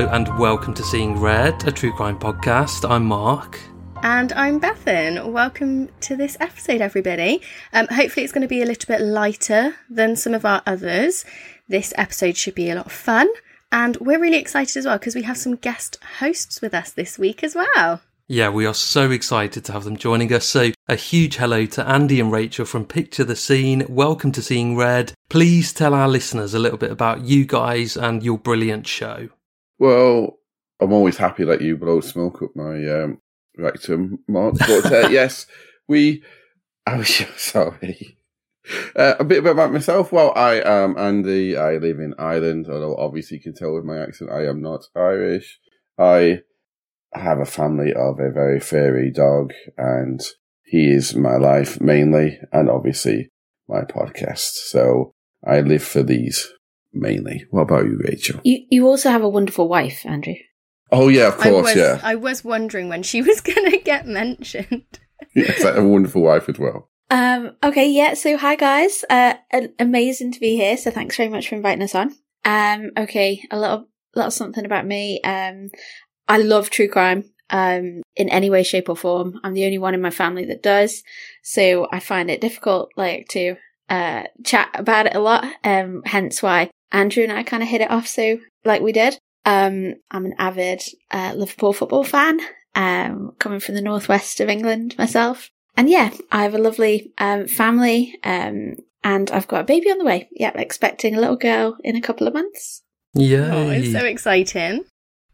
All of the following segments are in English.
Hello and welcome to Seeing Red, a true crime podcast. I'm Mark. And I'm Bethan. Welcome to this episode, everybody. Um, hopefully, it's going to be a little bit lighter than some of our others. This episode should be a lot of fun. And we're really excited as well because we have some guest hosts with us this week as well. Yeah, we are so excited to have them joining us. So, a huge hello to Andy and Rachel from Picture the Scene. Welcome to Seeing Red. Please tell our listeners a little bit about you guys and your brilliant show. Well, I'm always happy that you blow smoke up my um, rectum, Mark. But uh, yes, we. I was sorry. Uh, a bit about myself. Well, I am Andy. I live in Ireland, although obviously you can tell with my accent I am not Irish. I have a family of a very furry dog, and he is my life mainly, and obviously my podcast. So I live for these mainly. What about you, Rachel? You you also have a wonderful wife, Andrew. Oh yeah, of course, I was, yeah. I was wondering when she was going to get mentioned. yes, I have a wonderful wife as well. Um. Okay. Yeah. So hi guys. Uh. Amazing to be here. So thanks very much for inviting us on. Um. Okay. A little little something about me. Um. I love true crime. Um. In any way, shape, or form. I'm the only one in my family that does. So I find it difficult, like to uh chat about it a lot. Um. Hence why Andrew and I kind of hit it off so like we did. Um, I'm an avid uh, Liverpool football fan, um, coming from the northwest of England myself. And yeah, I have a lovely um, family, um, and I've got a baby on the way. Yeah, expecting a little girl in a couple of months. Yeah, Oh, it's so exciting.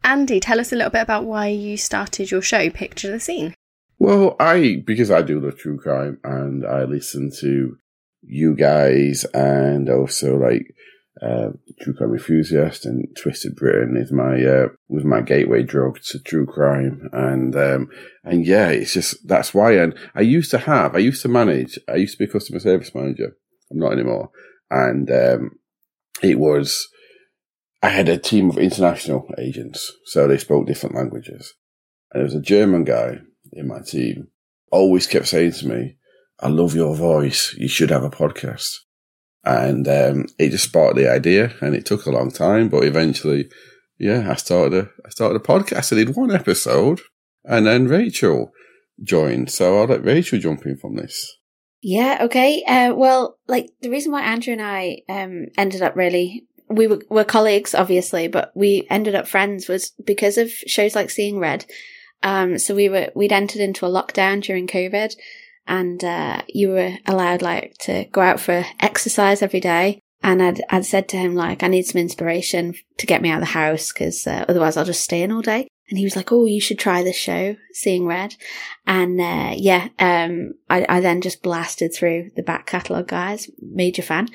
Andy, tell us a little bit about why you started your show, Picture the Scene. Well, I because I do love true crime and I listen to you guys and also like uh, True Crime Enthusiast and Twisted Britain is my uh, was my gateway drug to true crime and um, and yeah, it's just that's why. And I used to have, I used to manage, I used to be a customer service manager. I'm not anymore, and um, it was I had a team of international agents, so they spoke different languages, and there was a German guy in my team. Always kept saying to me, "I love your voice. You should have a podcast." And um, it just sparked the idea, and it took a long time, but eventually, yeah, I started a I started a podcast. I did one episode, and then Rachel joined, so I'll let Rachel jump in from this. Yeah. Okay. Uh, well, like the reason why Andrew and I um, ended up really we were, were colleagues, obviously, but we ended up friends was because of shows like Seeing Red. Um, so we were we'd entered into a lockdown during COVID and uh, you were allowed like to go out for exercise every day. And I'd I'd said to him like I need some inspiration to get me out of the house because uh, otherwise I'll just stay in all day. And he was like, "Oh, you should try this show, Seeing Red." And uh, yeah, um, I, I then just blasted through the back catalogue, guys. Major fan.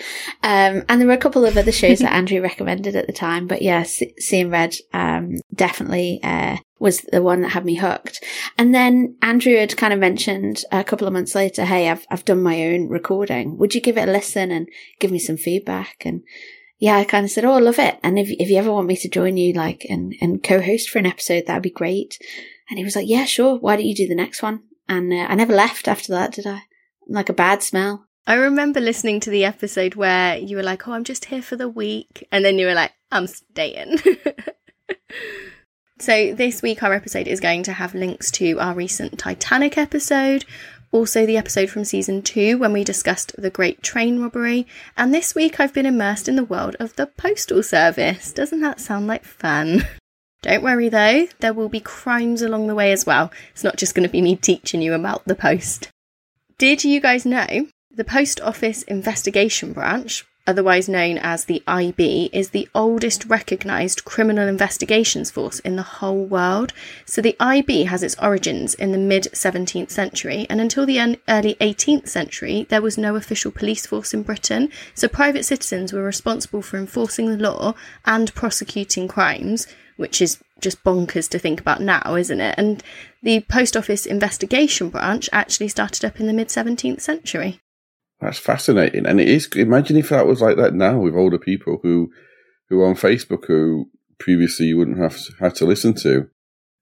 Um, and there were a couple of other shows that Andrew recommended at the time, but yeah, Seeing Red um, definitely uh, was the one that had me hooked. And then Andrew had kind of mentioned a couple of months later, "Hey, I've I've done my own recording. Would you give it a listen and give me some feedback?" And yeah, I kind of said, "Oh, I love it." And if if you ever want me to join you, like and and co-host for an episode, that'd be great. And he was like, "Yeah, sure. Why don't you do the next one?" And uh, I never left after that, did I? Like a bad smell. I remember listening to the episode where you were like, "Oh, I'm just here for the week," and then you were like, "I'm staying." so this week, our episode is going to have links to our recent Titanic episode, also the episode from season two when we discussed the Great Train Robbery, and this week I've been immersed in the world of the Postal Service. Doesn't that sound like fun? Don't worry though, there will be crimes along the way as well. It's not just going to be me teaching you about the post. Did you guys know the Post Office Investigation Branch, otherwise known as the IB, is the oldest recognised criminal investigations force in the whole world. So the IB has its origins in the mid 17th century, and until the early 18th century, there was no official police force in Britain. So private citizens were responsible for enforcing the law and prosecuting crimes. Which is just bonkers to think about now, isn't it? And the Post Office Investigation Branch actually started up in the mid 17th century. That's fascinating, and it is. Imagine if that was like that now with older people who, who are on Facebook who previously you wouldn't have had to listen to.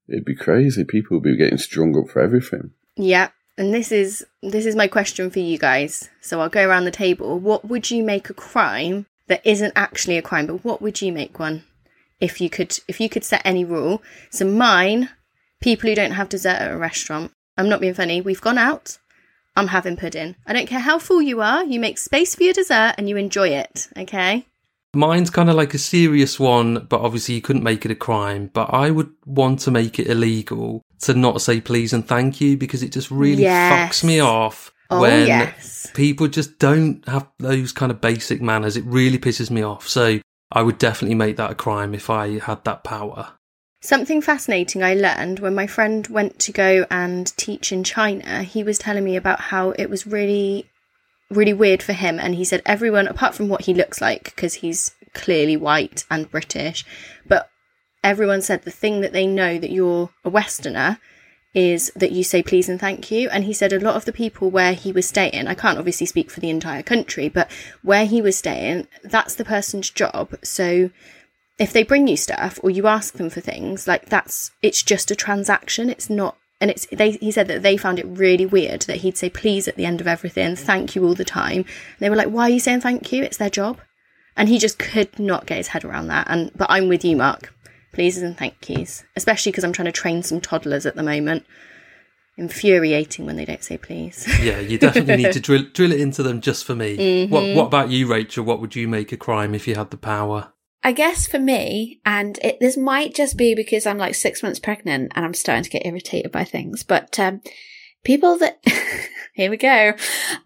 It'd be crazy. People would be getting strung up for everything. Yeah, and this is this is my question for you guys. So I'll go around the table. What would you make a crime that isn't actually a crime, but what would you make one? if you could if you could set any rule. So mine, people who don't have dessert at a restaurant. I'm not being funny. We've gone out. I'm having pudding. I don't care how full you are. You make space for your dessert and you enjoy it. Okay. Mine's kind of like a serious one, but obviously you couldn't make it a crime. But I would want to make it illegal to not say please and thank you because it just really Yes. fucks me off Oh when yes. people just don't have those kind of basic manners. It really pisses me off. So I would definitely make that a crime if I had that power. Something fascinating I learned when my friend went to go and teach in China. He was telling me about how it was really, really weird for him. And he said everyone, apart from what he looks like, because he's clearly white and British, but everyone said the thing that they know that you're a Westerner is that you say please and thank you. And he said a lot of the people where he was staying, I can't obviously speak for the entire country, but where he was staying, that's the person's job. So if they bring you stuff or you ask them for things, like that's it's just a transaction. It's not and it's they he said that they found it really weird that he'd say please at the end of everything, thank you all the time. And they were like, Why are you saying thank you? It's their job. And he just could not get his head around that. And but I'm with you, Mark. Pleases and thank yous. Especially because I'm trying to train some toddlers at the moment. Infuriating when they don't say please. Yeah, you definitely need to drill drill it into them just for me. What mm-hmm. What about you, Rachel? What would you make a crime if you had the power? I guess for me, and it, this might just be because I'm like six months pregnant and I'm starting to get irritated by things, but um, people that, here we go,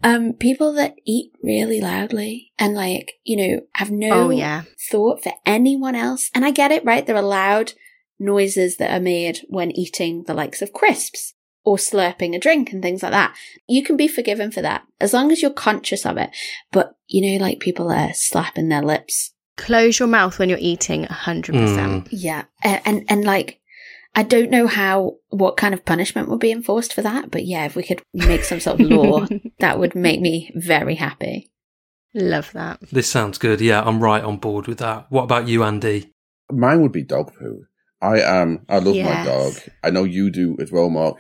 um, people that eat really loudly and like, you know, have no oh yeah. thought for anyone else. And I get it, right? There are loud noises that are made when eating the likes of crisps or slurping a drink and things like that. You can be forgiven for that as long as you're conscious of it. But, you know, like people are slapping their lips Close your mouth when you're eating hundred percent. Mm. Yeah, and, and and like I don't know how what kind of punishment would be enforced for that, but yeah, if we could make some sort of law, that would make me very happy. Love that. This sounds good. Yeah, I'm right on board with that. What about you, Andy? Mine would be dog poo. I am. I love my dog. I know you do as well, Mark.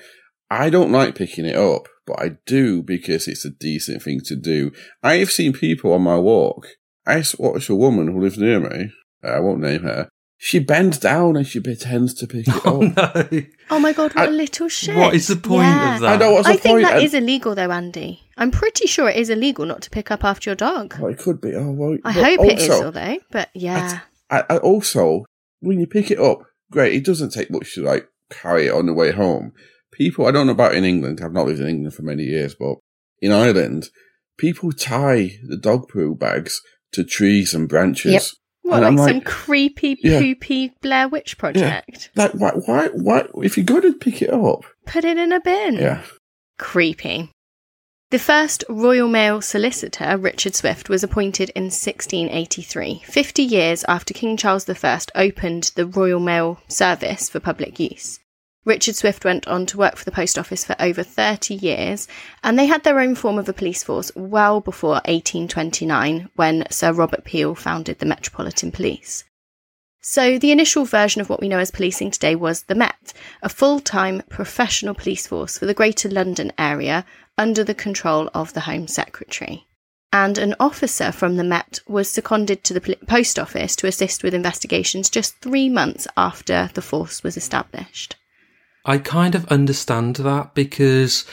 I don't like picking it up, but I do because it's a decent thing to do. I have seen people on my walk. I watched a woman who lives near me. Uh, I won't name her. She bends down and she pretends to pick it Oh up. no! Oh my god, what I- a little shit. What is the point Yeah. of that? I know what's the I think point. that And- is illegal though, Andy. I'm pretty sure it is illegal not to pick up after your dog. Oh, it could be. Oh, well, I but hope it is also- although, but yeah. I, I also, when you pick it up, great. It doesn't take much to like carry it on the way home. People, I don't know about in England. I've not lived in England for many years, but in Ireland, people tie the dog poo bags to trees and branches. Yep. What, And like, I'm some like- creepy, Yeah. poopy Blair Witch project? Like, why, why, why? If you're going to pick it up, Put it in a bin. yeah. Creepy. The first Royal Mail solicitor, Richard Swift, was appointed in 1683, 50 years after King Charles I opened the Royal Mail service for public use. Richard Swift went on to work for the post office for over 30 years, and they had their own form of a police force well before 1829 when Sir Robert Peel founded the Metropolitan Police. So, the initial version of what we know as policing today was the Met, a full time professional police force for the Greater London area under the control of the Home Secretary. And an officer from the Met was seconded to the post office to assist with investigations just three months after the force was established. I kind of understand that because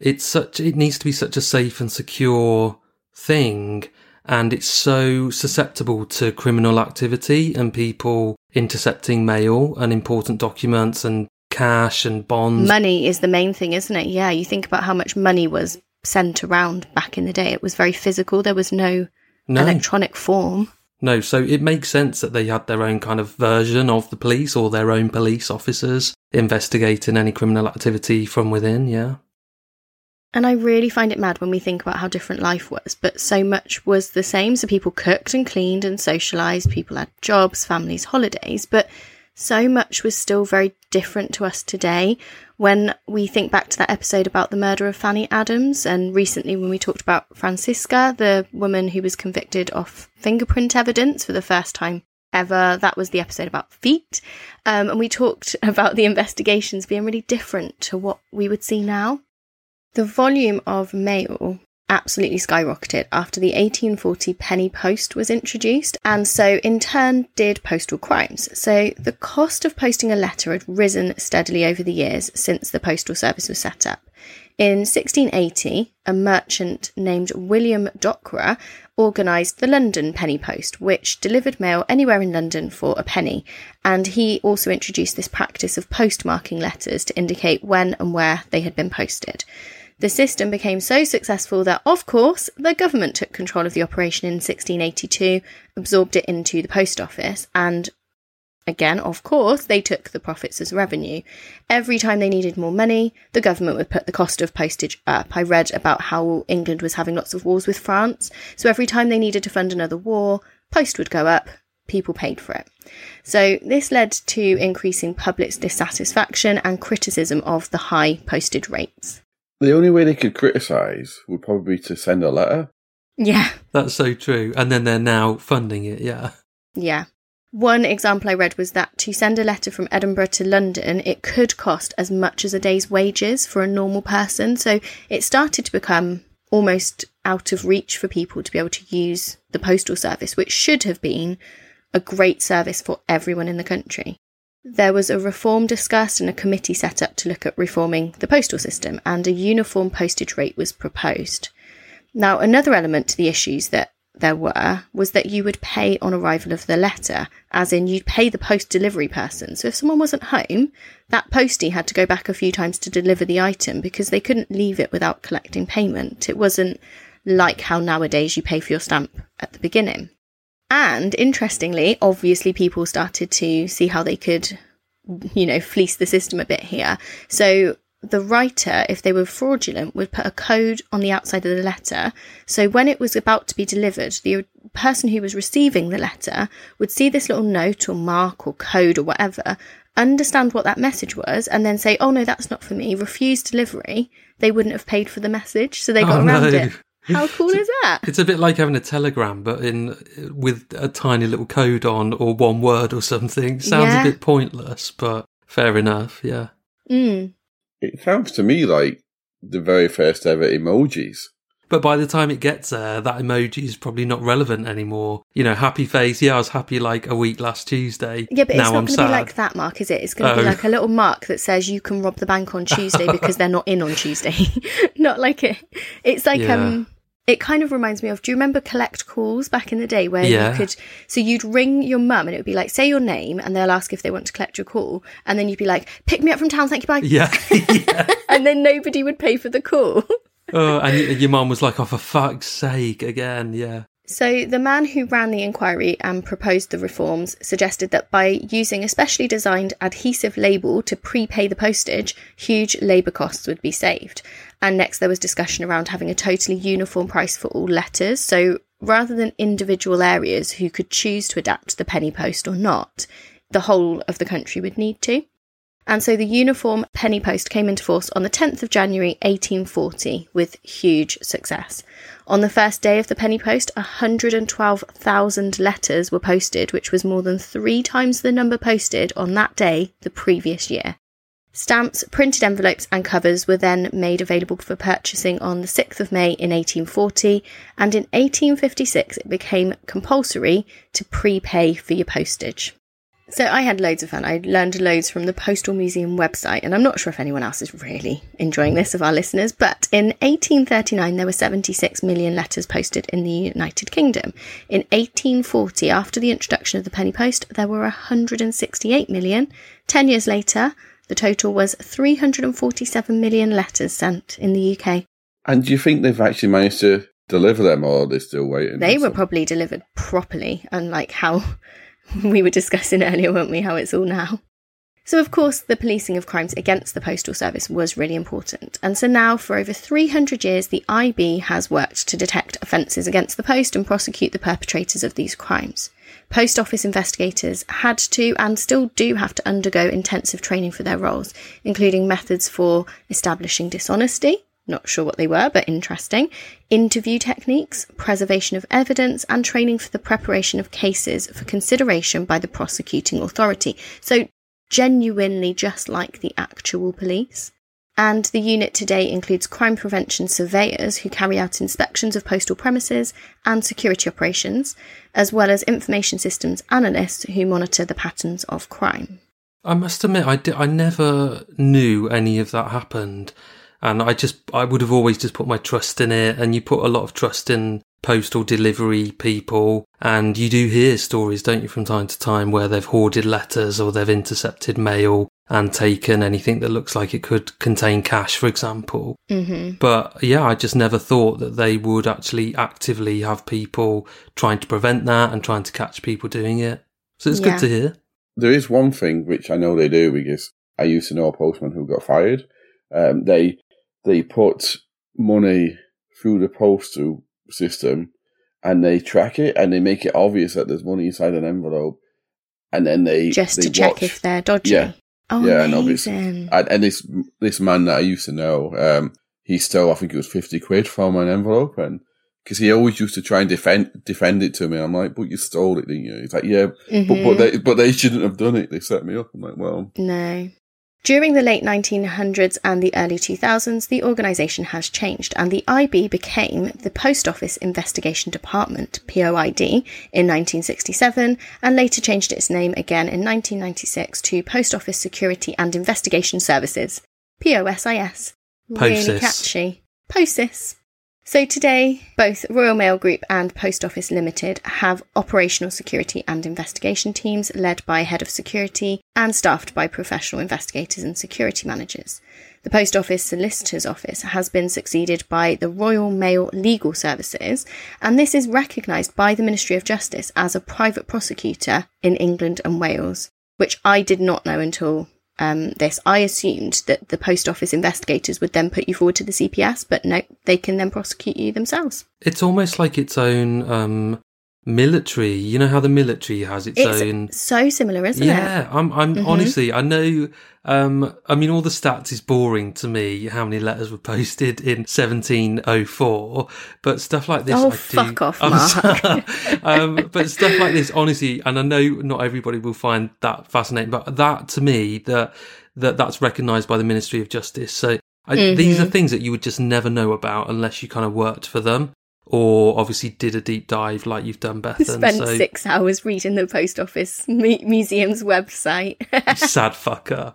it's such it needs to be such a safe and secure thing and it's so susceptible to criminal activity and people intercepting mail and important documents and cash and bonds. Money is the main thing, isn't it? Yeah, you think about how much money was sent around back in the day. It was very physical, there was no, no, electronic form. No, so it makes sense that they had their own kind of version of the police or their own police officers investigating any criminal activity from within, yeah. And I really find it mad when we think about how different life was, but so much was the same. So people cooked and cleaned and socialised, people had jobs, families, holidays, but so much was still very different to us today. When we think back to that episode about the murder of Fanny Adams, and recently when we talked about Francisca, the woman who was convicted off fingerprint evidence for the first time ever, that was the episode about feet. Um, and we talked about the investigations being really different to what we would see now. The volume of mail absolutely skyrocketed after the 1840 penny post was introduced, and so in turn did postal crimes. So the cost of posting a letter had risen steadily over the years since the postal service was set up. In 1680, a merchant named William Dockwra organised the London Penny Post, which delivered mail anywhere in London for a penny. And he also introduced this practice of postmarking letters to indicate when and where they had been posted. The system became so successful that, of course, the government took control of the operation in 1682, absorbed it into the post office, and again, of course, they took the profits as revenue. Every time they needed more money, the government would put the cost of postage up. I read about how England was having lots of wars with France, so every time they needed to fund another war, post would go up, people paid for it. So this led to increasing public dissatisfaction and criticism of the high postage rates. The only way they could criticise would probably be to send a letter. Yeah. That's so true. And then they're now funding it, yeah. Yeah. One example I read was that to send a letter from Edinburgh to London, it could cost as much as a day's wages for a normal person. So it started to become almost out of reach for people to be able to use the postal service, which should have been a great service for everyone in the country. There was a reform discussed and a committee set up to look at reforming the postal system, and a uniform postage rate was proposed. Now, another element to the issues that there were was that you would pay on arrival of the letter, as in you'd pay the post delivery person. So if someone wasn't home, that postie had to go back a few times to deliver the item because they couldn't leave it without collecting payment. It wasn't like how nowadays you pay for your stamp at the beginning. And interestingly, obviously, people started to see how they could, you know, fleece the system a bit here. So the writer, if they were fraudulent, would put a code on the outside of the letter. So when it was about to be delivered, the person who was receiving the letter would see this little note or mark or code or whatever, understand what that message was, and then say, Oh no, that's not for me, refuse delivery. They wouldn't have paid for the message, so they oh, got Oh, around no. it. How cool is that? It's a bit like having a telegram, but in with a tiny little code on or one word or something. Sounds Yeah. a bit pointless, but fair enough. Yeah. Mm. It sounds to me like the very first ever emojis. But by the time it gets there, that emoji is probably not relevant anymore. You know, happy face. Yeah, I was happy like a week last Tuesday. Yeah, but now it's not going to be like that, Mark, is it? It's going to be Oh. like a little mark that says you can rob the bank on Tuesday because they're not in on Tuesday. not like it. It's like Yeah. um. It kind of reminds me of. Do you remember collect calls back in the day where Yeah. you could? So you'd ring your mum and it would be like, say your name, and they'll ask if they want to collect your call, and then you'd be like, pick me up from town, thank you, bye. Yeah. yeah. And then nobody would pay for the call. Oh, and your mum was like, "Oh, for fuck's sake!" Again, yeah. So, the man who ran the inquiry and proposed the reforms suggested that by using a specially designed adhesive label to prepay the postage, huge labour costs would be saved. And next, there was discussion around having a totally uniform price for all letters. So, rather than individual areas who could choose to adapt the penny post or not, the whole of the country would need to. And so the uniform penny post came into force on the 10th of January 1840 with huge success. On the first day of the penny post, 112,000 letters were posted, which was more than three times the number posted on that day the previous year. Stamps, printed envelopes, and covers were then made available for purchasing on the 6th of May in 1840, and in 1856 it became compulsory to prepay for your postage. So I had loads of fun. I learned loads from the Postal Museum website, and I'm not sure if anyone else is really enjoying this of our listeners, but in 1839 there were 76 million letters posted in the United Kingdom. In 1840, after the introduction of the penny post, there were 168 million. Ten years later, the total was 347 million letters sent in the UK. And do you think they've actually managed to deliver them, or are they still waiting? They were probably delivered properly, unlike how we were discussing earlier, weren't we? How it's all now. So, of course, the policing of crimes against the Postal Service was really important. And so now, for over 300 years, the IB has worked to detect offences against the post and prosecute the perpetrators of these crimes. Post office investigators had to and still do have to undergo intensive training for their roles, including methods for establishing dishonesty, not sure what they were, but interesting, interview techniques, preservation of evidence, and training for the preparation of cases for consideration by the prosecuting authority. So, genuinely just like the actual police. And the unit today includes crime prevention surveyors who carry out inspections of postal premises and security operations, as well as information systems analysts who monitor the patterns of crime. I must admit, I, I never knew any of that happened. And I just, I would have always just put my trust in it. And you put a lot of trust in postal delivery people. And you do hear stories, don't you, from time to time where they've hoarded letters or they've intercepted mail and taken anything that looks like it could contain cash, for example. Mm-hmm. But yeah, I just never thought that they would actually actively have people trying to prevent that and trying to catch people doing it. So it's Yeah. good to hear. there is one thing which I know they do because I used to know a postman who got fired. Um, they they put money through the post postal system and they track it and they make it obvious that there's money inside an envelope, and then they Just they to check watch. if they're dodgy. Yeah. Oh, Yeah, know, but and, and this this man that I used to know, um, he stole I think it was fifty quid from an envelope, and because he always used to try and defend defend it to me, I'm like, but you stole it, didn't you? He's like, yeah, but Mhm. but they but they shouldn't have done it. They set me up. I'm like, well, No. During the late 1900s and the early 2000s, the organisation has changed, and the IB became the Post Office Investigation Department, POID, in 1967, and later changed its name again in 1996 to Post Office Security and Investigation Services, POSIS. Really POSIS. catchy. POSIS. So today, both Royal Mail Group and Post Office Limited have operational security and investigation teams led by head of security and staffed by professional investigators and security managers. The Post Office Solicitor's Office has been succeeded by the Royal Mail Legal Services, and this is recognised by the Ministry of Justice as a private prosecutor in England and Wales, which I did not know until um, this. I assumed that the post office investigators would then put you forward to the CPS, but no, they can then prosecute you themselves. It's almost like its own um, military. You know how the military has its, It's own. so similar, isn't it? Yeah, I'm. I'm Mhm. honestly. I know. Um, I mean, all the stats is boring to me. How many letters were posted in 1704? But stuff like this, Oh, I do, fuck off, I'm Mark. um, but stuff like this, honestly, and I know not everybody will find that fascinating, but that to me, that that that's recognised by the Ministry of Justice. So I, these are Mhm. things that you would just never know about unless you kind of worked for them. Or obviously did a deep dive like you've done, Bethan. Spent so six hours reading the post office mu- museum's website. sad fucker.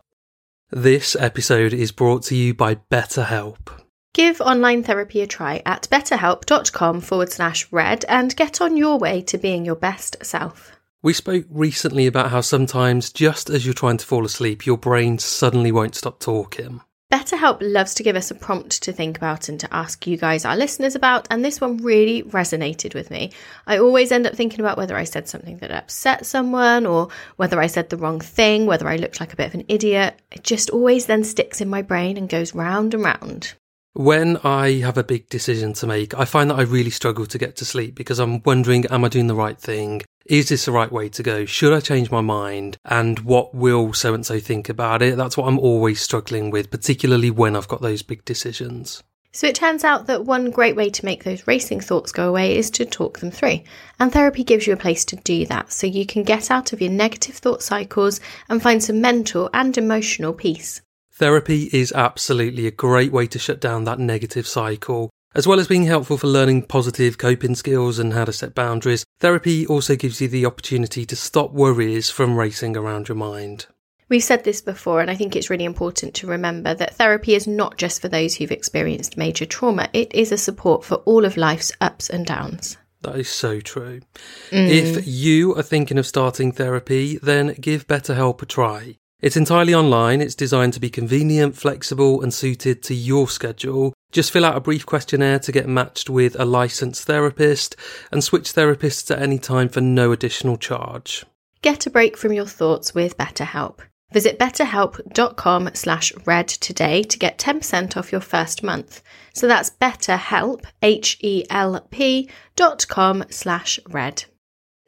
This episode is brought to you by BetterHelp. Give online therapy a try at betterhelp.com forward slash red and get on your way to being your best self. We spoke recently about how sometimes, just as you're trying to fall asleep, your brain suddenly won't stop talking. BetterHelp loves to give us a prompt to think about and to ask you guys, our listeners, about, and this one really resonated with me. I always end up thinking about whether I said something that upset someone or whether I said the wrong thing, whether I looked like a bit of an idiot. It just always then sticks in my brain and goes round and round. When I have a big decision to make, I find that I really struggle to get to sleep because I'm wondering, am I doing the right thing? Is this the right way to go? Should I change my mind? And what will so and so think about it? That's what I'm always struggling with, particularly when I've got those big decisions. So it turns out that one great way to make those racing thoughts go away is to talk them through. And therapy gives you a place to do that so you can get out of your negative thought cycles and find some mental and emotional peace. Therapy is absolutely a great way to shut down that negative cycle. As well as being helpful for learning positive coping skills and how to set boundaries, therapy also gives you the opportunity to stop worries from racing around your mind. We've said this before, and I think it's really important to remember that therapy is not just for those who've experienced major trauma, it is a support for all of life's ups and downs. That is so true. Mm. If you are thinking of starting therapy, then give BetterHelp a try. It's entirely online, it's designed to be convenient, flexible, and suited to your schedule. Just fill out a brief questionnaire to get matched with a licensed therapist and switch therapists at any time for no additional charge. Get a break from your thoughts with BetterHelp. Visit betterhelp.com slash red today to get 10% off your first month. So that's betterhelp, H-E-L-P dot com slash red.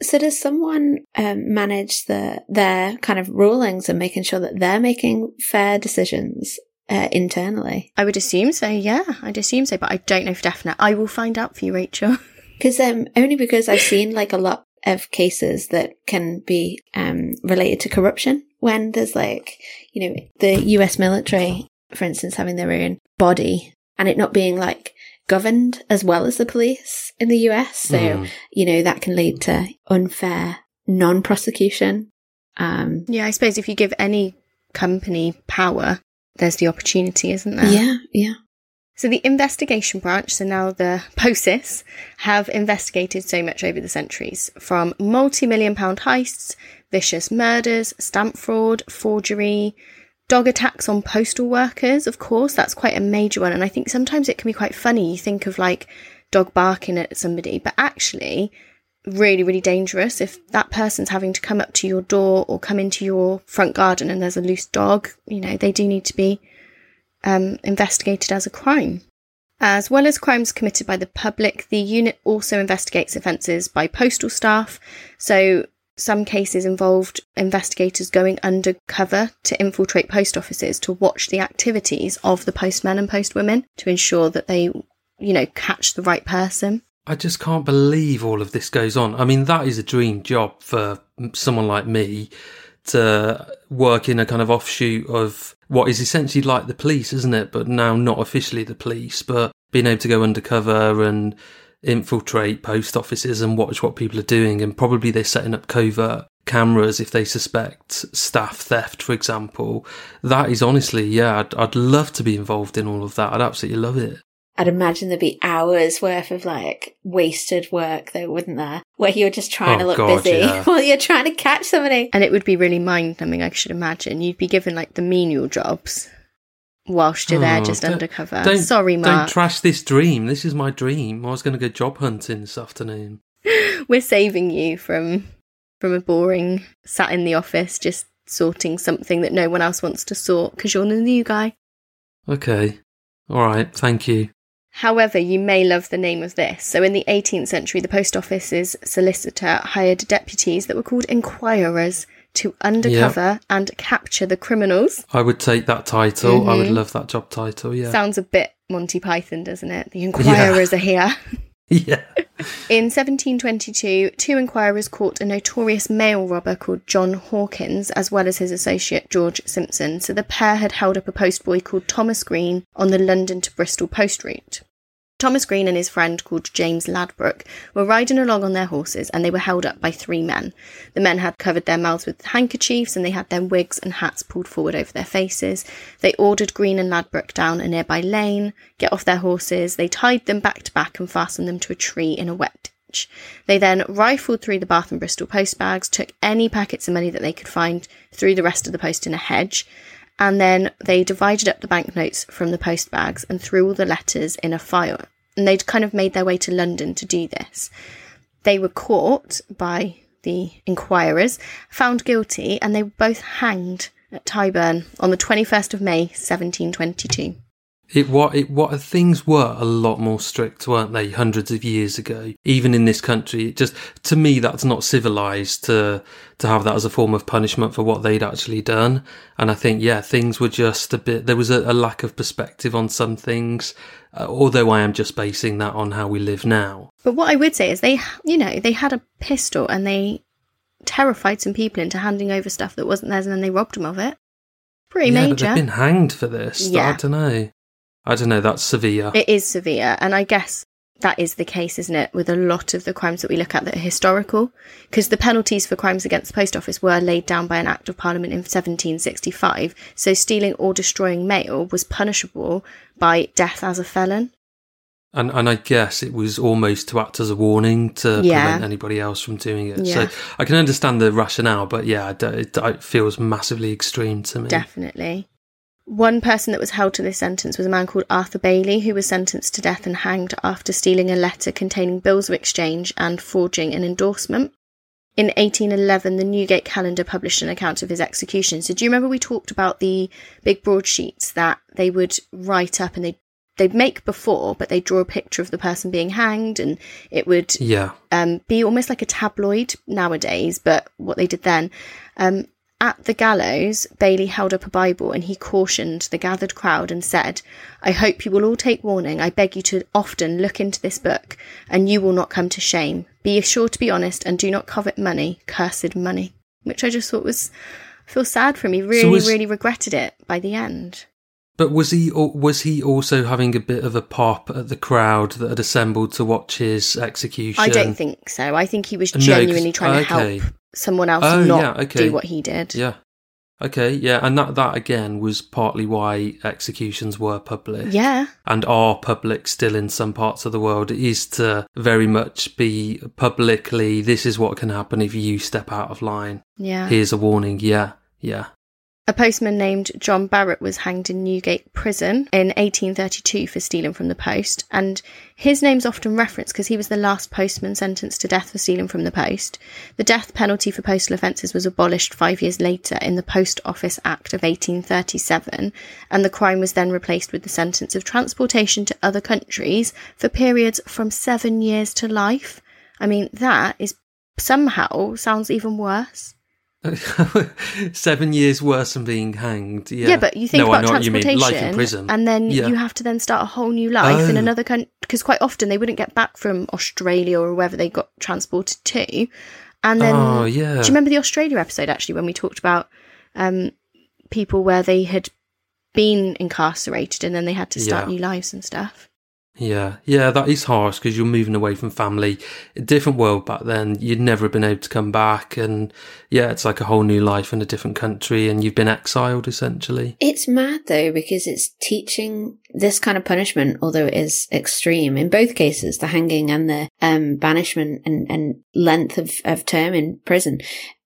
So does someone um, manage the their kind of rulings and making sure that they're making fair decisions uh, internally? I would assume so, yeah. I'd assume so, but I don't know for definite. I will find out for you, Rachel. Because um, only because I've seen like a lot of cases that can be um, related to corruption when there's like you know the U.S. military for instance, having their own body and it not being like governed as well as the police in the US. So, Mm. you know, that can lead to unfair non prosecution. Um, Yeah, I suppose if you give any company power, there's the opportunity, isn't there? yeah, yeah. So the investigation branch, so now the POSIS, have investigated so much over the centuries, from multi-million pound heists, vicious murders, stamp fraud, forgery, dog attacks on postal workers, of course, that's quite a major one. And I think sometimes it can be quite funny. You think of like dog barking at somebody, but actually really, really dangerous if that person's having to come up to your door or come into your front garden and there's a loose dog, you know, they do need to be um, investigated as a crime. As well as crimes committed by the public, the unit also investigates offences by postal staff. So, some cases involved investigators going undercover to infiltrate post offices to watch the activities of the postmen and postwomen to ensure that they, you know, catch the right person. I just can't believe all of this goes on. I mean, that is a dream job for someone like me to work in a kind of offshoot of what is essentially like the police, isn't it? But now not officially the police, but being able to go undercover and infiltrate post offices and watch what people are doing. And probably they're setting up covert cameras if they suspect staff theft, for example. That is honestly, yeah, I'd, I'd love to be involved in all of that. I'd absolutely love it. I'd imagine there'd be hours worth of like wasted work though, wouldn't there? Where you're just trying to Oh, look God, busy yeah. while you're trying to catch somebody. And it would be really mind numbing, I should imagine. You'd be given like the menial jobs whilst you're there Oh, just don't- undercover. Don't, Sorry, Don't trash this dream. This is my dream. I was going to go job hunting this afternoon. We're saving you from from a boring sat in the office just sorting something that no one else wants to sort because you're the new guy. Okay. All right. Thank you. However, you may love the name of this. So, in the 18th century, the post office's solicitor hired deputies that were called inquirers to undercover and capture the criminals. I would take that title. I would Mhm. love that job title. Yeah. Sounds a bit Monty Python, doesn't it? The inquirers are here. yeah. In 1722, two inquirers caught a notorious mail robber called John Hawkins, as well as his associate George Simpson. So the pair had held up a postboy called Thomas Green on the London to Bristol post route. Thomas Green and his friend called James Ladbroke were riding along on their horses and they were held up by three men. The men had covered their mouths with handkerchiefs and they had their wigs and hats pulled forward over their faces. They ordered Green and Ladbroke down a nearby lane, get off their horses, they tied them back to back and fastened them to a tree in a wet ditch. They then rifled through the Bath and Bristol post bags, took any packets of money that they could find, threw the rest of the post in a hedge, and then they divided up the banknotes from the post bags and threw all the letters in a file. And they'd kind of made their way to London to do this. They were caught by the inquirers, found guilty, and they were both hanged at Tyburn on the 21st of May, 1722. It what it what things were a lot more strict, weren't they? Hundreds of years ago, even in this country, it just to me that's not civilized to to have that as a form of punishment for what they'd actually done. And I think yeah, things were just a bit. There was a, a lack of perspective on some things. Uh, although I am just basing that on how we live now. But what I would say is they, you know, they had a pistol and they terrified some people into handing over stuff that wasn't theirs and then they robbed them of it. Pretty yeah, but major. they've been hanged for this. Yeah. I don't know. I don't know. That's severe. It is severe, and I guess that is the case, isn't it, with a lot of the crimes that we look at that are historical? Because the penalties for crimes against the post office were laid down by an Act of Parliament in 1765. So stealing or destroying mail was punishable by death as a felon. And and I guess it was almost to act as a warning to Yeah. prevent anybody else from doing it. Yeah. So I can understand the rationale, but yeah, it, it, it feels massively extreme to me. Definitely. One person that was held to this sentence was a man called Arthur Bailey, who was sentenced to death and hanged after stealing a letter containing bills of exchange and forging an endorsement. In 1811, the Newgate Calendar published an account of his execution. So, do you remember we talked about the big broadsheets that they would write up and they they'd make before, but they'd draw a picture of the person being hanged, and it would Yeah. um, be almost like a tabloid nowadays, but what they did then. Um, at the gallows, Bailey held up a Bible and he cautioned the gathered crowd and said, I hope you will all take warning. I beg you to often look into this book, and you will not come to shame. Be sure to be honest and do not covet money, cursed money. Which I just thought was, I feel sad for him. He really, was- really regretted it by the end. But was he was he also having a bit of a pop at the crowd that had assembled to watch his execution? I don't think so. I think he was No, genuinely 'cause- trying to okay. help someone else Oh, not yeah, okay. do what he did. Yeah. Okay, yeah, and that that again was partly why executions were public. Yeah. and are public still in some parts of the world is to very much be publicly this is what can happen if you step out of line. Yeah. Here's a warning. Yeah. Yeah. A postman named John Barrett was hanged in Newgate Prison in 1832 for stealing from the post, and his name's often referenced because he was the last postman sentenced to death for stealing from the post. The death penalty for postal offences was abolished five years later in the Post Office Act of 1837, and the crime was then replaced with the sentence of transportation to other countries for periods from seven years to life. I mean, that is somehow sounds even worse. Seven years worse than being hanged. Yeah, Yeah, but you think no, about know what you transportation, mean. Life in prison. and then Yeah. you have to then start a whole new life in Oh. another country because quite often they wouldn't get back from Australia or wherever they got transported to, and then oh yeah. do you remember the Australia episode actually when we talked about um, people where they had been incarcerated and then they had to start Yeah. new lives and stuff? Yeah, yeah, that is harsh because you're moving away from family. A different world back then. You'd never have been able to come back, and yeah, it's like a whole new life in a different country, and you've been exiled essentially. It's mad though because it's teaching this kind of punishment, although it is extreme in both cases, the hanging and the um, banishment and, and length of, of term in prison.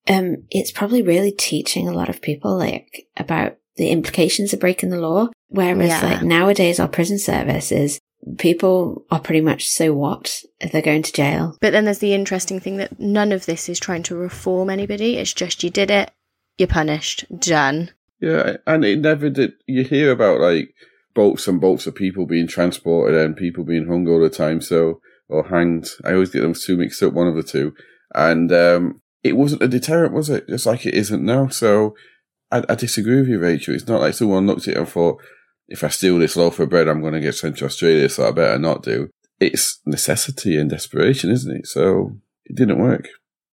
Um, it's probably really teaching a lot of people like about the implications of breaking the law. Whereas Yeah. like nowadays our prison service is people are pretty much so what if they're going to jail. But then there's the interesting thing that none of this is trying to reform anybody. It's just you did it, you're punished, done. Yeah, and it never did. You hear about like boats and boats of people being transported and people being hung all the time, so or hanged. I always get them two mixed up, one of the two. And um, it wasn't a deterrent, was it? Just like it isn't now. So I, I disagree with you, Rachel. It's not like someone looked at it and thought, if I steal this loaf of bread, I'm going to get sent to Australia, so I better not do. It's necessity and desperation, isn't it? So it didn't work.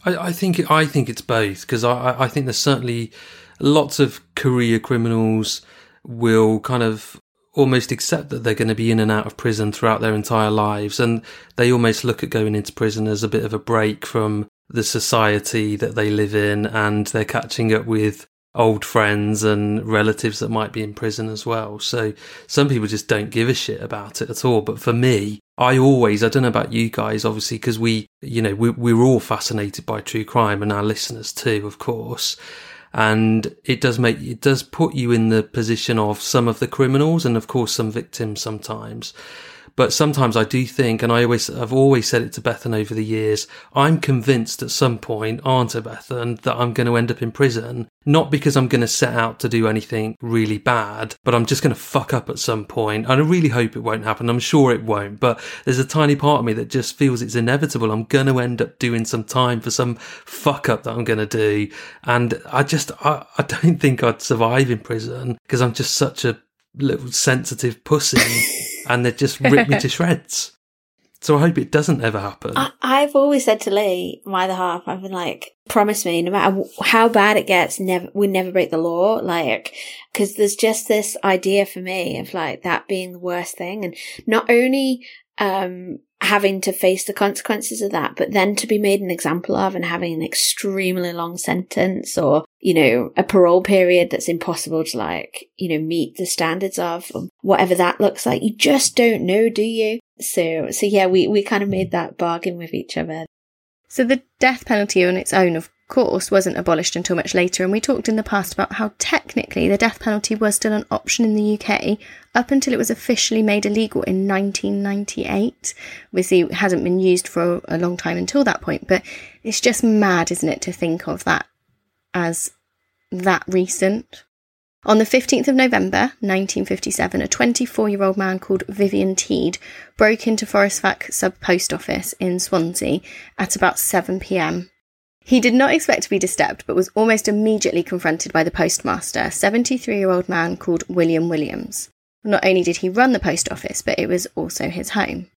I, I think I think it's both because I, I- think there's certainly lots of career criminals will kind of almost accept that they're going to be in and out of prison throughout their entire lives, and they almost look at going into prison as a bit of a break from the society that they live in, and they're catching up with old friends and relatives that might be in prison as well. So some people just don't give a shit about it at all. But for me, I always, I don't know about you guys, obviously, because we, you know, we, we're all fascinated by true crime and our listeners too, of course. And it does make, it does put you in the position of some of the criminals and of course some victims sometimes. But sometimes I do think, and I always, I've always said it to Bethan over the years, I'm convinced at some point, aren't I, Bethan, that I'm going to end up in prison. Not because I'm going to set out to do anything really bad, but I'm just going to fuck up at some point. And I really hope it won't happen. I'm sure it won't, but there's a tiny part of me that just feels it's inevitable. I'm going to end up doing some time for some fuck up that I'm going to do. And I just, I, I don't think I'd survive in prison because I'm just such a little sensitive pussy and they just rip me to shreds. So I hope it doesn't ever happen. I, I've always said to Lee, my other half, I've been like, promise me, no matter wh- how bad it gets, never, we never break the law. Like, cause there's just this idea for me of like that being the worst thing. And not only, um, having to face the consequences of that, but then to be made an example of and having an extremely long sentence or, you know, a parole period that's impossible to like, you know, meet the standards of, or whatever that looks like. You just don't know, do you? So, so yeah, we, we kind of made that bargain with each other. So the death penalty on its own, of course, wasn't abolished until much later, and we talked in the past about how technically the death penalty was still an option in the UK up until it was officially made illegal in 1998. Obviously, it hasn't been used for a long time until that point, but it's just mad, isn't it, to think of that as that recent. On the 15th of November 1957, a 24 year old man called Vivian Teed broke into Fforestfach sub post office in Swansea at about 7 pm. He did not expect to be disturbed, but was almost immediately confronted by the postmaster, a 73 year old man called William Williams. Not only did he run the post office, but it was also his home.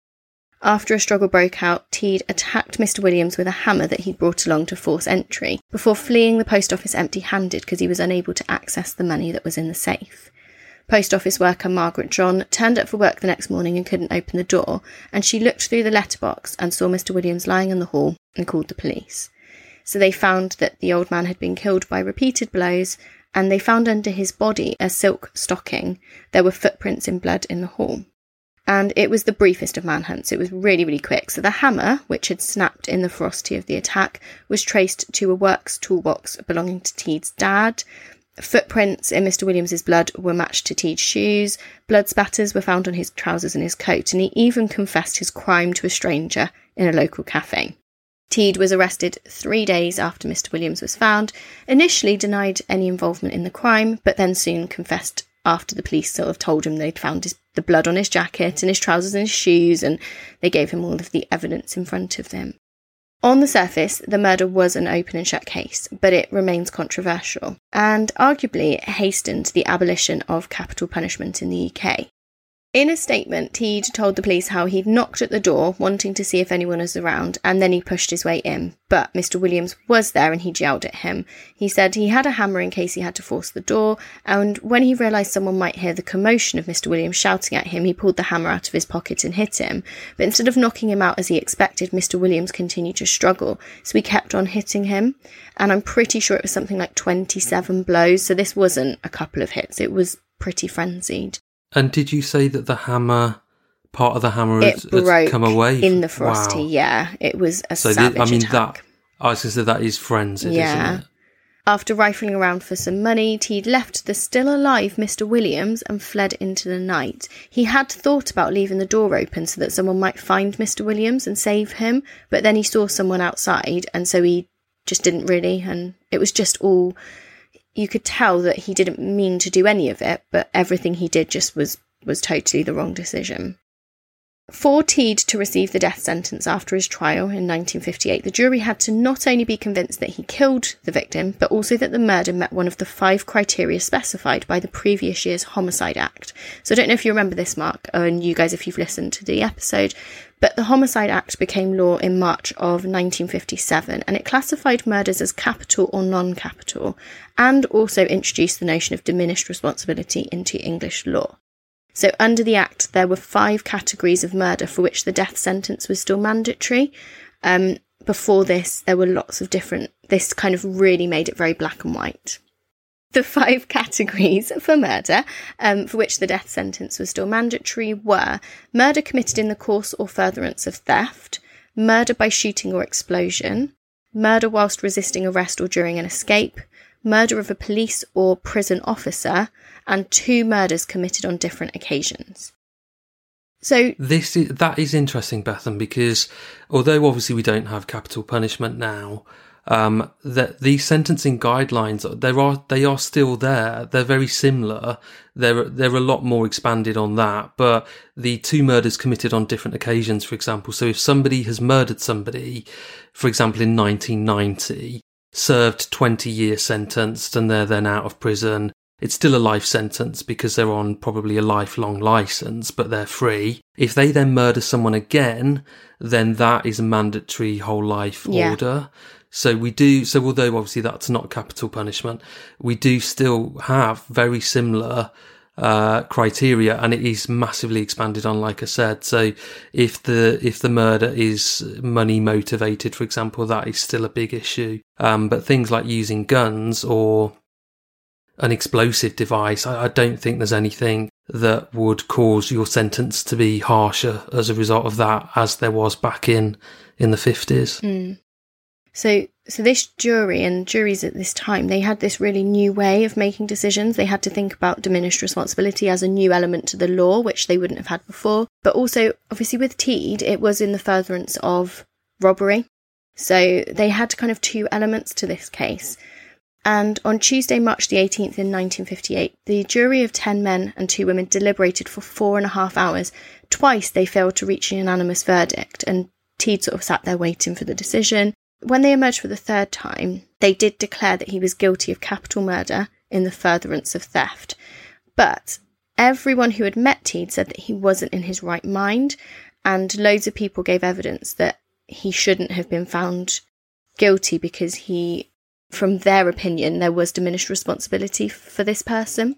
After a struggle broke out, Teed attacked Mr. Williams with a hammer that he'd brought along to force entry, before fleeing the post office empty handed because he was unable to access the money that was in the safe. Post office worker Margaret John turned up for work the next morning and couldn't open the door, and she looked through the letterbox and saw Mr. Williams lying in the hall and called the police. So they found that the old man had been killed by repeated blows, and they found under his body a silk stocking. There were footprints in blood in the hall. And it was the briefest of manhunts. It was really, really quick. So the hammer, which had snapped in the ferocity of the attack, was traced to a works toolbox belonging to Teed's dad. Footprints in Mr. Williams's blood were matched to Teed's shoes. Blood spatters were found on his trousers and his coat, and he even confessed his crime to a stranger in a local cafe. Teed was arrested three days after Mr. Williams was found, initially denied any involvement in the crime, but then soon confessed after the police sort of told him they'd found his, the blood on his jacket and his trousers and his shoes, and they gave him all of the evidence in front of them. On the surface, the murder was an open and shut case, but it remains controversial, and arguably hastened the abolition of capital punishment in the UK. In a statement, Teed told the police how he'd knocked at the door, wanting to see if anyone was around, and then he pushed his way in. But Mr. Williams was there and he yelled at him. He said he had a hammer in case he had to force the door, and when he realised someone might hear the commotion of Mr. Williams shouting at him, he pulled the hammer out of his pocket and hit him. But instead of knocking him out as he expected, Mr. Williams continued to struggle, so he kept on hitting him. And I'm pretty sure it was something like 27 blows, so this wasn't a couple of hits, it was pretty frenzied. And did you say that the hammer, part of the hammer, It had, broke come away in the frosty, Wow. yeah. It was a So the- I mean attack. that. I was going to say that is frenzied, Yeah. isn't it? After rifling around for some money, Teed left the still alive Mr. Williams and fled into the night. He had thought about leaving the door open so that someone might find Mr. Williams and save him, but then he saw someone outside and so he just didn't really, and it was just all. You could tell that he didn't mean to do any of it, but everything he did just was was totally the wrong decision. For Teed to receive the death sentence after his trial in 1958, the jury had to not only be convinced that he killed the victim, but also that the murder met one of the five criteria specified by the previous year's Homicide Act. So I don't know if you remember this, Mark, and you guys, if you've listened to the episode, but the Homicide Act became law in March of 1957 and it classified murders as capital or non capital and also introduced the notion of diminished responsibility into English law. So, under the Act, there were five categories of murder for which the death sentence was still mandatory. Um, before this, there were lots of different, this kind of really made it very black and white. The five categories for murder um, for which the death sentence was still mandatory were murder committed in the course or furtherance of theft, murder by shooting or explosion, murder whilst resisting arrest or during an escape, murder of a police or prison officer, and two murders committed on different occasions. So, This is, that is interesting, Bethan, because although obviously we don't have capital punishment now, um, that these sentencing guidelines there are they are still there. They're very similar. They're they're a lot more expanded on that. But the two murders committed on different occasions, for example. So if somebody has murdered somebody, for example, in 1990, served 20 years sentenced, and they're then out of prison, it's still a life sentence because they're on probably a lifelong license, but they're free. If they then murder someone again, then that is a mandatory whole life Yeah. order. So we do, so although obviously that's not capital punishment, we do still have very similar uh, criteria and it is massively expanded on, like I said. So if the, if the murder is money motivated, for example, that is still a big issue. Um, but things like using guns or an explosive device, I, I don't think there's anything that would cause your sentence to be harsher as a result of that as there was back in, in the 50s. Mm. So, so this jury and juries at this time, they had this really new way of making decisions. They had to think about diminished responsibility as a new element to the law, which they wouldn't have had before. But also, obviously, with Teed, it was in the furtherance of robbery. So they had kind of two elements to this case. And on Tuesday, March the 18th in 1958, the jury of 10 men and 2 women deliberated for four and a half hours. Twice they failed to reach a unanimous verdict, and Teed sort of sat there waiting for the decision. When they emerged for the third time, they did declare that he was guilty of capital murder in the furtherance of theft. But everyone who had met Teed said that he wasn't in his right mind, and loads of people gave evidence that he shouldn't have been found guilty because he, from their opinion, there was diminished responsibility for this person.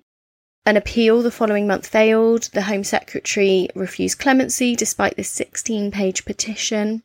An appeal the following month failed. The Home Secretary refused clemency despite this 16 page petition.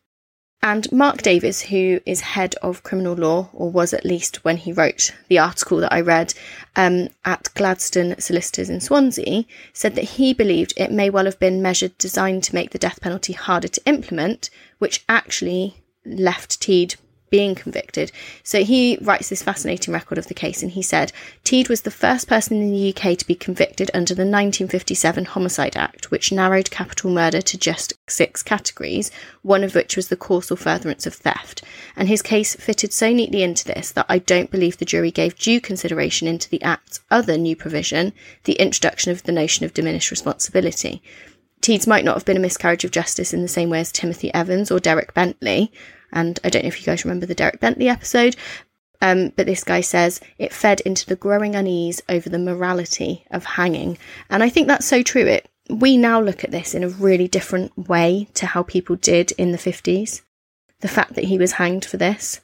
And Mark Davis, who is head of criminal law, or was at least when he wrote the article that I read um, at Gladstone Solicitors in Swansea, said that he believed it may well have been measured designed to make the death penalty harder to implement, which actually left Teed being convicted. So he writes this fascinating record of the case and he said Teed was the first person in the UK to be convicted under the 1957 Homicide Act, which narrowed capital murder to just six categories, one of which was the causal furtherance of theft. And his case fitted so neatly into this that I don't believe the jury gave due consideration into the Act's other new provision, the introduction of the notion of diminished responsibility. Teeds might not have been a miscarriage of justice in the same way as Timothy Evans or Derek Bentley, and I don't know if you guys remember the Derek Bentley episode, um, but this guy says it fed into the growing unease over the morality of hanging. And I think that's so true. It we now look at this in a really different way to how people did in the 50s. The fact that he was hanged for this.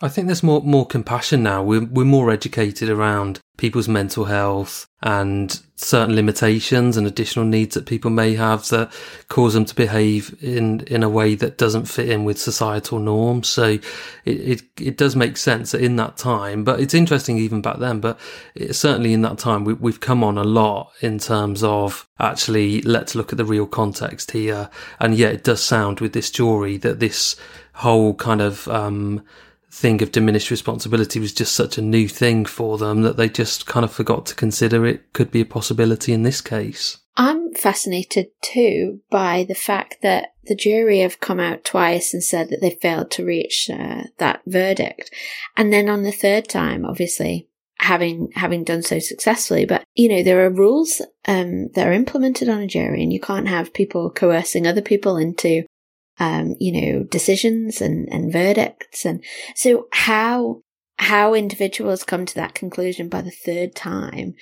I think there's more more compassion now. We're we're more educated around people's mental health and certain limitations and additional needs that people may have that cause them to behave in in a way that doesn't fit in with societal norms. So it it, it does make sense that in that time, but it's interesting even back then. But it, certainly in that time, we, we've come on a lot in terms of actually let's look at the real context here. And yet it does sound with this jury that this whole kind of um, thing of diminished responsibility was just such a new thing for them that they just kind of forgot to consider it could be a possibility in this case. I'm fascinated too by the fact that the jury have come out twice and said that they failed to reach uh, that verdict. And then on the third time, obviously, having having done so successfully but you know there are rules um, that are implemented on a jury and you can't have people coercing other people into um, you know, decisions and, and verdicts. And so how, how individuals come to that conclusion by the third time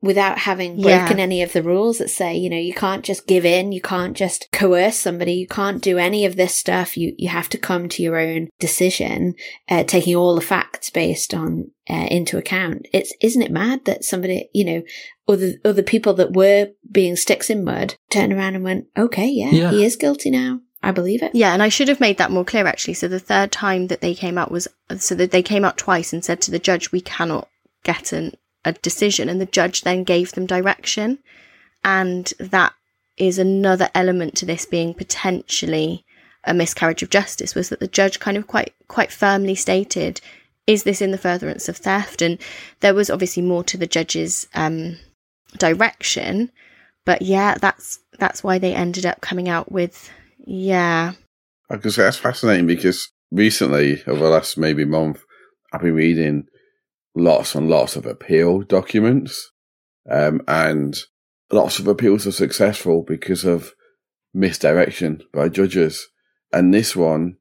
without having broken yeah. any of the rules that say, you know, you can't just give in, you can't just coerce somebody, you can't do any of this stuff. You you have to come to your own decision, uh, taking all the facts based on uh, into account. It's isn't it mad that somebody, you know, other other people that were being sticks in mud turned around and went, okay, yeah, yeah. he is guilty now. I believe it. Yeah, and I should have made that more clear actually. So the third time that they came out was so that they came out twice and said to the judge, "We cannot get an, a decision," and the judge then gave them direction, and that is another element to this being potentially a miscarriage of justice. Was that the judge kind of quite quite firmly stated, "Is this in the furtherance of theft?" And there was obviously more to the judge's um, direction, but yeah, that's that's why they ended up coming out with yeah. Because that's fascinating because recently, over the last maybe month, I've been reading lots and lots of appeal documents. Um, and lots of appeals are successful because of misdirection by judges. And this one,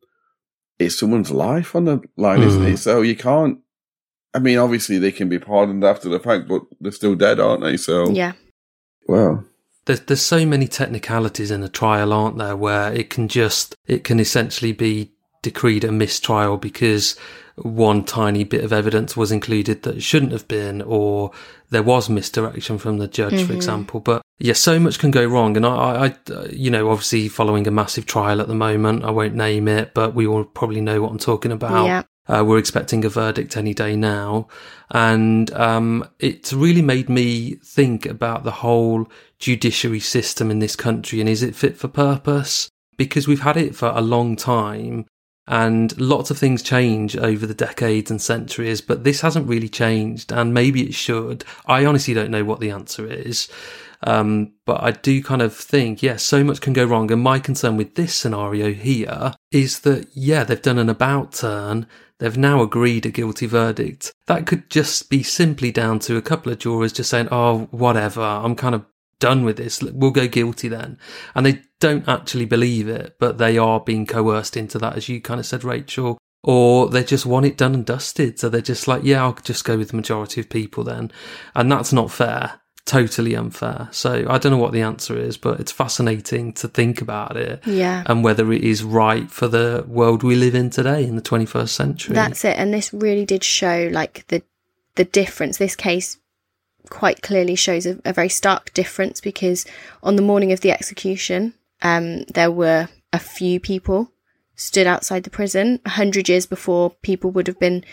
it's someone's life on the line, mm. isn't it? Hmm. So you can't, I mean, obviously they can be pardoned after the fact, but they're still dead, aren't they? So, yeah. Well, there's there's so many technicalities in a trial, aren't there, where it can just it can essentially be decreed a mistrial because one tiny bit of evidence was included that shouldn't have been, or there was misdirection from the judge, mm-hmm. for example. But yeah, so much can go wrong. And I, I, you know, obviously following a massive trial at the moment, I won't name it, but we all probably know what I'm talking about. Yeah. Uh, we're expecting a verdict any day now. And um, it's really made me think about the whole judiciary system in this country and is it fit for purpose? Because we've had it for a long time and lots of things change over the decades and centuries, but this hasn't really changed and maybe it should. I honestly don't know what the answer is. Um, but I do kind of think, yeah, so much can go wrong. And my concern with this scenario here is that, yeah, they've done an about turn. They've now agreed a guilty verdict. That could just be simply down to a couple of jurors just saying, oh, whatever, I'm kind of done with this. We'll go guilty then. And they don't actually believe it, but they are being coerced into that, as you kind of said, Rachel. Or they just want it done and dusted. So they're just like, yeah, I'll just go with the majority of people then. And that's not fair totally unfair. So I don't know what the answer is, but it's fascinating to think about it. Yeah. And whether it is right for the world we live in today in the 21st century. That's it. And this really did show like the the difference. This case quite clearly shows a, a very stark difference because on the morning of the execution, um, there were a few people stood outside the prison. A hundred years before, people would have been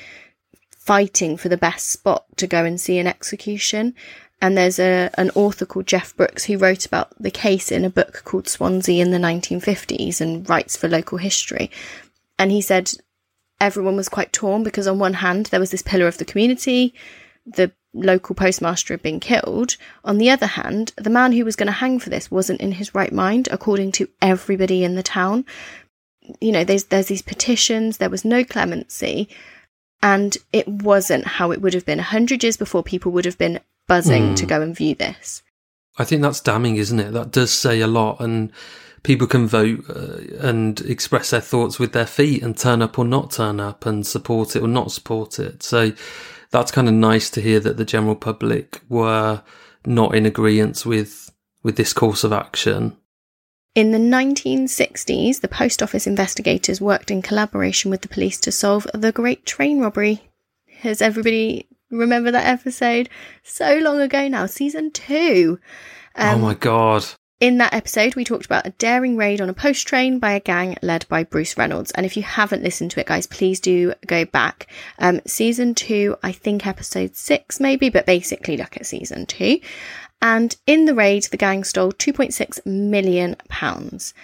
fighting for the best spot to go and see an execution. And there's a an author called Geoff Brookes who wrote about the case in a book called Swansea in the 1950s and writes for local history. And he said everyone was quite torn because on one hand there was this pillar of the community, the local postmaster had been killed. On the other hand, the man who was going to hang for this wasn't in his right mind, according to everybody in the town. You know, there's there's these petitions. There was no clemency, and it wasn't how it would have been a hundred years before. People would have been buzzing Mm. to go and view this. I think that's damning, isn't it? That does say a lot, and people can vote uh, and express their thoughts with their feet and turn up or not turn up and support it or not support it. So that's kind of nice to hear that the general public were not in agreement with with this course of action. In the 1960s, the post office investigators worked in collaboration with the police to solve the Great Train Robbery. Has everybody remember that episode? So long ago now, season two. oh my god! In that episode, we talked about a daring raid on a post train by a gang led by Bruce Reynolds. And if you haven't listened to it, guys, please do go back. Um, season two, I think episode six, maybe, but basically look at season two. And in the raid, the gang stole 2.6 million pounds.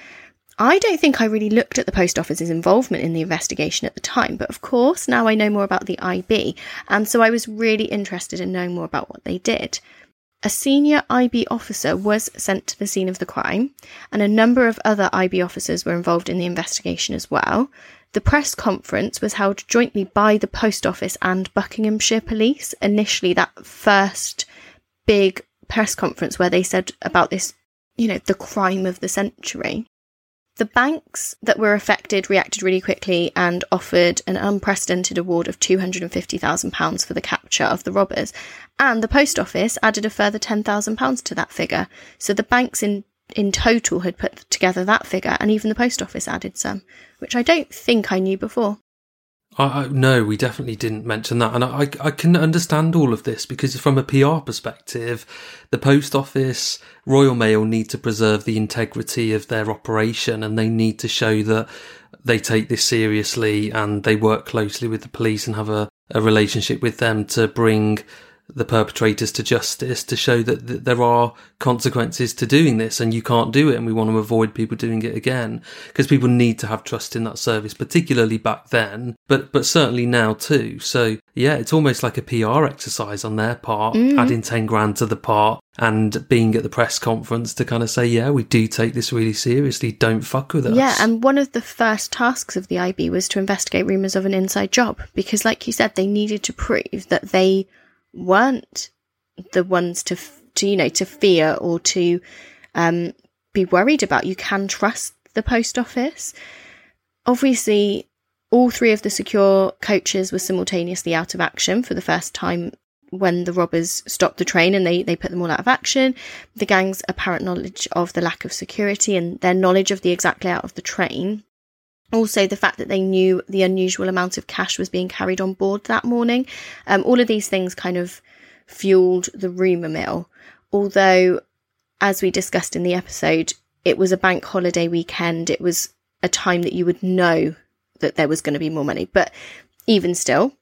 I don't think I really looked at the post office's involvement in the investigation at the time, but of course, now I know more about the IB, and so I was really interested in knowing more about what they did. A senior IB officer was sent to the scene of the crime, and a number of other IB officers were involved in the investigation as well. The press conference was held jointly by the Post Office and Buckinghamshire Police. Initially, that first big press conference where they said about this, you know, the crime of the century. The banks that were affected reacted really quickly and offered an unprecedented award of £250,000 for the capture of the robbers. And the post office added a further £10,000 to that figure. So the banks in, in total had put together that figure, and even the post office added some, which I don't think I knew before. I, I, no, we definitely didn't mention that, and I, I can understand all of this because from a PR perspective, the post office, Royal Mail need to preserve the integrity of their operation, and they need to show that they take this seriously and they work closely with the police and have a, a relationship with them to bring the perpetrators to justice to show that, that there are consequences to doing this and you can't do it and we want to avoid people doing it again because people need to have trust in that service particularly back then but but certainly now too. So yeah it's almost like a PR exercise on their part mm. adding 10 grand to the part and being at the press conference to kind of say yeah we do take this really seriously don't fuck with us. Yeah, and one of the first tasks of the IB was to investigate rumours of an inside job because, like you said, they needed to prove that they weren't the ones to, to you know, to fear or to um, be worried about. You can trust the post office. Obviously, all three of the secure coaches were simultaneously out of action for the first time when the robbers stopped the train and they, they put them all out of action. The gang's apparent knowledge of the lack of security and their knowledge of the exact layout of the train. Also, the fact that they knew the unusual amount of cash was being carried on board that morning. Um, all of these things kind of fueled the rumour mill. Although, as we discussed in the episode, it was a bank holiday weekend. It was a time that you would know that there was going to be more money. But even still,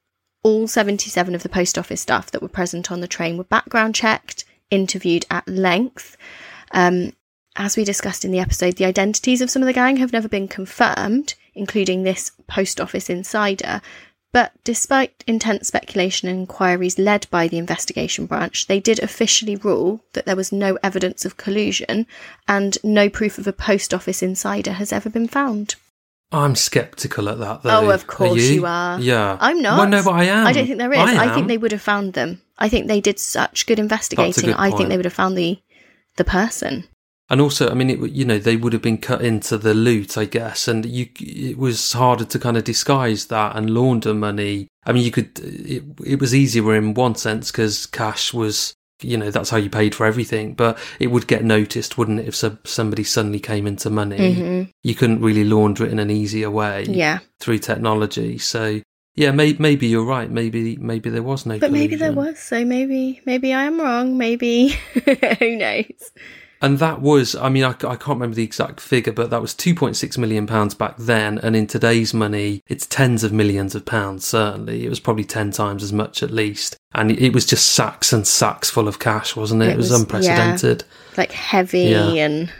all 77 of the post office staff that were present on the train were background checked, interviewed at length. Um, as we discussed in the episode, the identities of some of the gang have never been confirmed, including this post office insider. But despite intense speculation and inquiries led by the investigation branch, they did officially rule that there was no evidence of collusion and no proof of a post office insider has ever been found. I'm skeptical at that though Oh, of Are course you are. yeah I'm not. well no but I am I don't think there is. I, I, think they would have found them. I think they did such good investigating. good I think they would have found the the person. And also, I mean, it, you know, they would have been cut into the loot, I guess, and you, it was harder to kind of disguise that and launder money. I mean, you could, it, it was easier in one sense because cash was, you know, that's how you paid for everything, but it would get noticed, wouldn't it? If so, somebody suddenly came into money, Mhm. you couldn't really launder it in an easier way Yeah. through technology. So, Yeah, may- maybe you're right. Maybe maybe there was no. But maybe there was, so maybe maybe I am wrong. Maybe who knows? And that was, I mean, I, I can't remember the exact figure, but that was 2.6 million pounds back then. And in today's money, it's tens of millions of pounds, certainly. It was probably 10 times as much at least. And it was just sacks and sacks full of cash, wasn't it? It, It was, was- unprecedented. Like heavy Yeah. and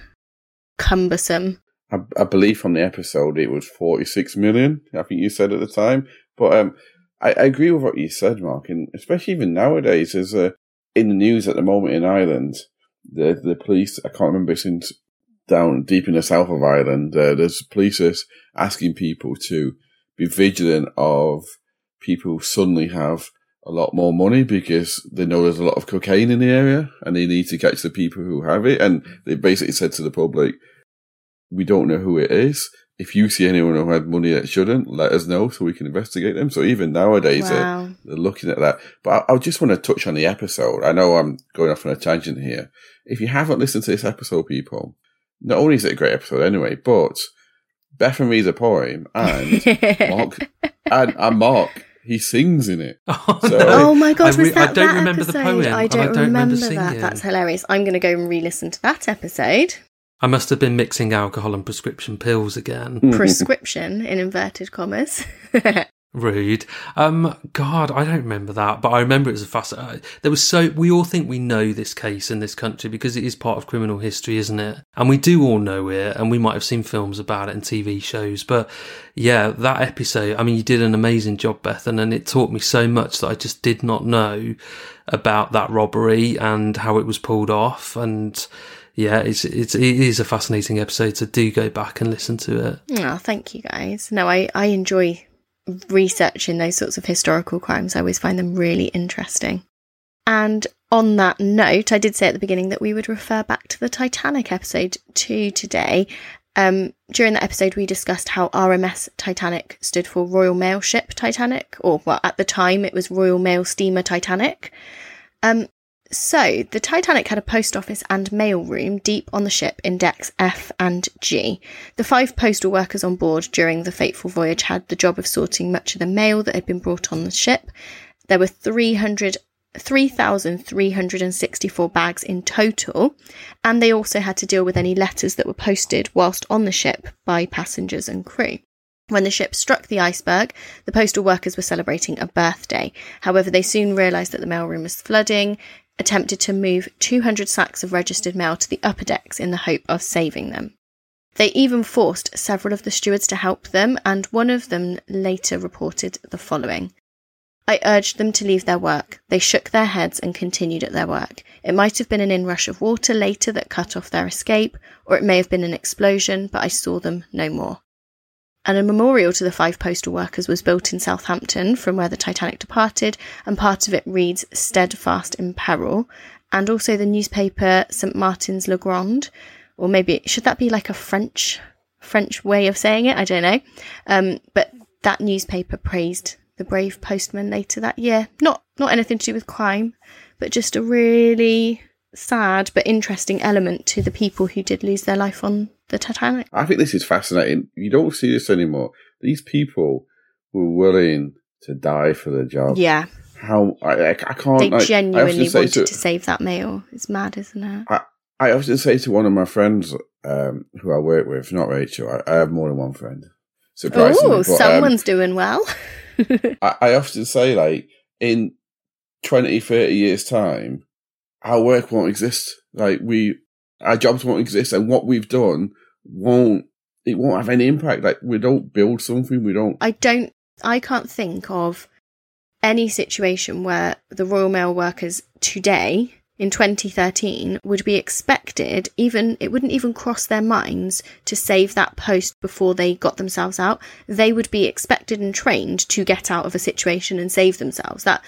cumbersome. I, I believe from the episode it was 46 million, I think you said at the time. But um, I, I agree with what you said, Mark, and especially even nowadays, there's a, in the news at the moment in Ireland, the, the police, I can't remember since down deep in the south of Ireland, uh, there's police asking people to be vigilant of people who suddenly have a lot more money because they know there's a lot of cocaine in the area and they need to catch the people who have it. And they basically said to the public, we don't know who it is. If you see anyone who had money that shouldn't, let us know so we can investigate them. So even nowadays, they're, they're looking at that. But I, I just want to touch on the episode. I know I'm going off on a tangent here. If you haven't listened to this episode, people, not only is it a great episode anyway, but Bethan reads a poem and Mark, and, and Mark, he sings in it. Oh, So- no. Oh my god, I re- was that I don't that remember the poem, I don't, don't remember remember that. singing. That's hilarious. I'm going to go and re-listen to that episode. I must have been mixing alcohol and prescription pills again. Prescription in inverted commas. Rude. Um, God, I don't remember that, but I remember it was a fast. Uh, there was so we all think we know this case in this country because it is part of criminal history, isn't it? And we do all know it, and we might have seen films about it and TV shows. But yeah, that episode. I mean, you did an amazing job, Bethan, and it taught me so much that I just did not know about that robbery and how it was pulled off. And yeah, it's it's it is a fascinating episode. So do go back and listen to it. oh, thank you guys. No, I, I enjoy researching those sorts of historical crimes. I always find them really interesting. And on that note, I did say at the beginning that we would refer back to the Titanic episode two today. Um, during that episode, we discussed how RMS Titanic stood for Royal Mail Ship Titanic, or well, at the time it was Royal Mail Steamer Titanic. Um, so the Titanic had a post office and mail room deep on the ship in decks F and G. The five postal workers on board during the fateful voyage had the job of sorting much of the mail that had been brought on the ship. There were 300 3,364 bags in total, and they also had to deal with any letters that were posted whilst on the ship by passengers and crew. When the ship struck the iceberg, the postal workers were celebrating a birthday. However, they soon realised that the mailroom was flooding, attempted to move 200 sacks of registered mail to the upper decks in the hope of saving them. They even forced several of the stewards to help them, and one of them later reported the following. I urged them to leave their work. They shook their heads and continued at their work. It might have been an inrush of water later that cut off their escape, or it may have been an explosion, but I saw them no more. And a memorial to the five postal workers was built in Southampton from where the Titanic departed, and part of it reads Steadfast in Peril, and also the newspaper St. Martin's Le Grand, or maybe should that be like a French French way of saying it? I don't know. Um, but that newspaper praised the brave postman later that year. Not not anything to do with crime, but just a really sad but interesting element to the people who did lose their life on the Titanic. I think this is fascinating. You don't see this anymore. These people were willing to die for their job. Yeah, How I, I, I can't. they like, genuinely say wanted to, to save that mail. It's mad, isn't it? I I often say to one of my friends um, who I work with, not Rachel. I, I have more than one friend. Surprisingly, Oh, um, someone's doing well. I, I often say like in 20, 30 years time, our work won't exist. Like we, our jobs won't exist, and what we've done won't. It won't have any impact. Like we don't build something, we don't. I don't, I can't think of any situation where the Royal Mail workers today in 2013 would be expected, even, it wouldn't even cross their minds to save that post before they got themselves out. They would be expected and trained to get out of a situation and save themselves. That,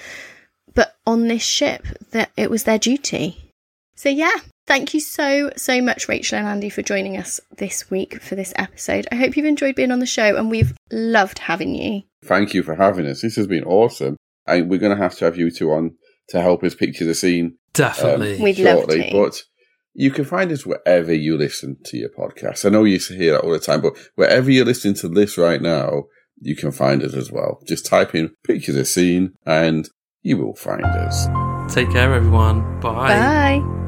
but on this ship, that it was their duty. So yeah, thank you so so much, Rachel and Andy, for joining us this week for this episode. I hope you've enjoyed being on the show, and we've loved having you. Thank you for having us. This has been awesome, and we're going to have to have you two on to help us picture the scene um, Definitely. We'd love shortly. to. But you can find us wherever you listen to your podcast. I know you hear that all the time, but wherever you're listening to this right now, you can find us as well. Just type in Picture the Scene and you will find us. Take care, everyone. Bye. Bye.